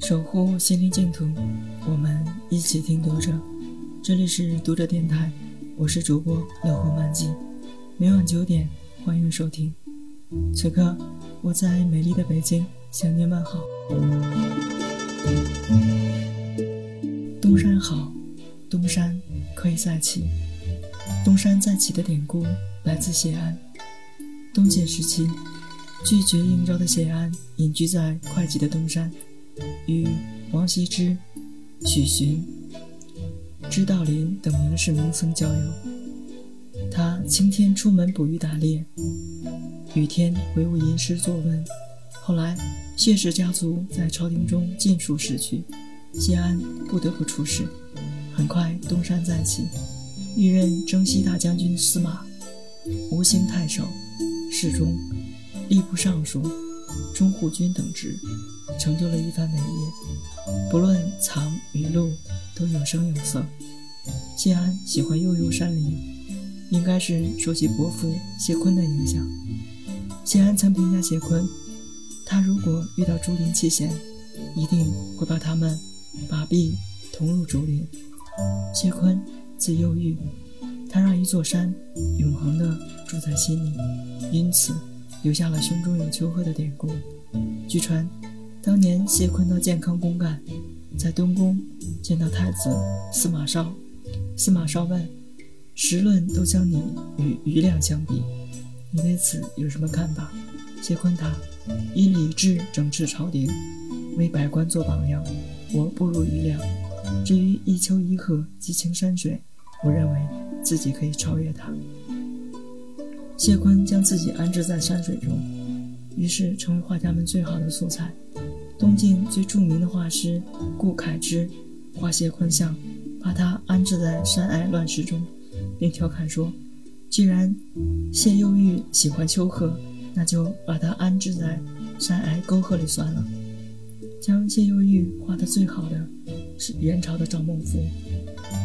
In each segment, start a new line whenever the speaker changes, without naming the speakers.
守护心灵净土，我们一起听读者。这里是读者电台，我是主播乐活漫记，每晚九点欢迎收听。此刻我在美丽的北京向您问好。东山好，东山可以再起。东山再起的典故来自谢安。东晋时期，拒绝应召的谢安隐居在会稽的东山。与王羲之、许寻、知道林等名士名僧交友。他晴天出门捕鱼打猎，雨天回屋吟诗作文。后来，谢氏家族在朝廷中尽数逝去，谢安不得不出仕。很快，东山再起，欲任征西大将军司马、吴兴太守、侍中、吏部尚书、中护军等职。成就了一番伟业，不论藏与露，都有声有色。谢安喜欢悠悠山林，应该是受其伯父谢坤的影响。谢安曾评价谢坤，他如果遇到竹林七贤，一定会把他们把臂同入竹林。谢坤字忧郁，他让一座山永恒地住在心里，因此留下了“胸中有丘壑”的典故。据传。当年谢坤到建康公干，在东宫见到太子司马绍，司马绍问：“时论都将你与余亮相比，你对此有什么看法？”谢坤答：“以礼制整治朝廷，为百官做榜样，我不如余亮。至于一丘一壑、激情山水，我认为自己可以超越他。”谢坤将自己安置在山水中，于是成为画家们最好的素材。东晋最著名的画师顾恺之画谢坤像，把他安置在山崖乱石中，并调侃说：“既然谢幽玉喜欢丘壑，那就把他安置在山崖沟壑里算了。”将谢幽玉画得最好的是元朝的赵孟頫。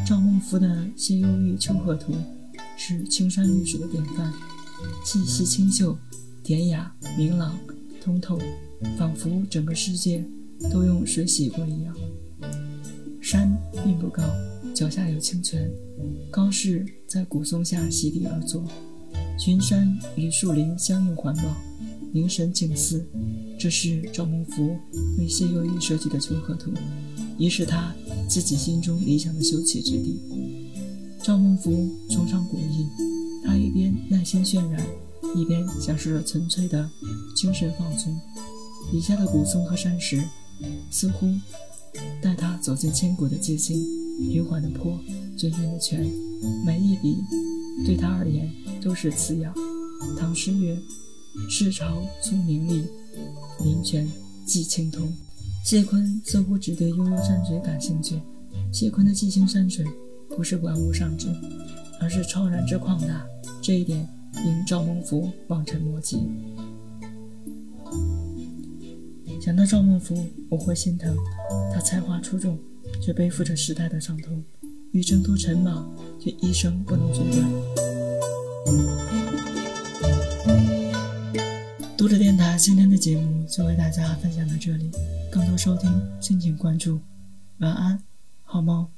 赵孟頫的《谢幽玉丘壑图》是青山绿水的典范，气息清秀、典雅、明朗、通透。仿佛整个世界都用水洗过一样。山并不高，脚下有清泉，高士在古松下席地而坐，群山与树林相应环抱，凝神静思。这是赵孟頫为谢幽玉设计的丘壑图，也是他自己心中理想的休憩之地。赵孟頫崇尚古意，他一边耐心渲染，一边享受着纯粹的精神放松。底下的古松和山石，似乎带他走进千古的寂静。平缓的坡，涓涓的泉，每一笔对他而言都是滋养。唐诗曰：“世朝聪明丽，林泉既清通。”谢坤似乎只对悠悠山水感兴趣。谢坤的寂清山水不是玩物丧志，而是超然之旷大。这一点令赵孟頫望尘莫及。想到赵孟頫，我会心疼。他才华出众，却背负着时代的伤痛；欲挣脱尘莽，却一生不能阻断。读者电台今天的节目就为大家分享到这里，更多收听敬请关注。晚安，好梦。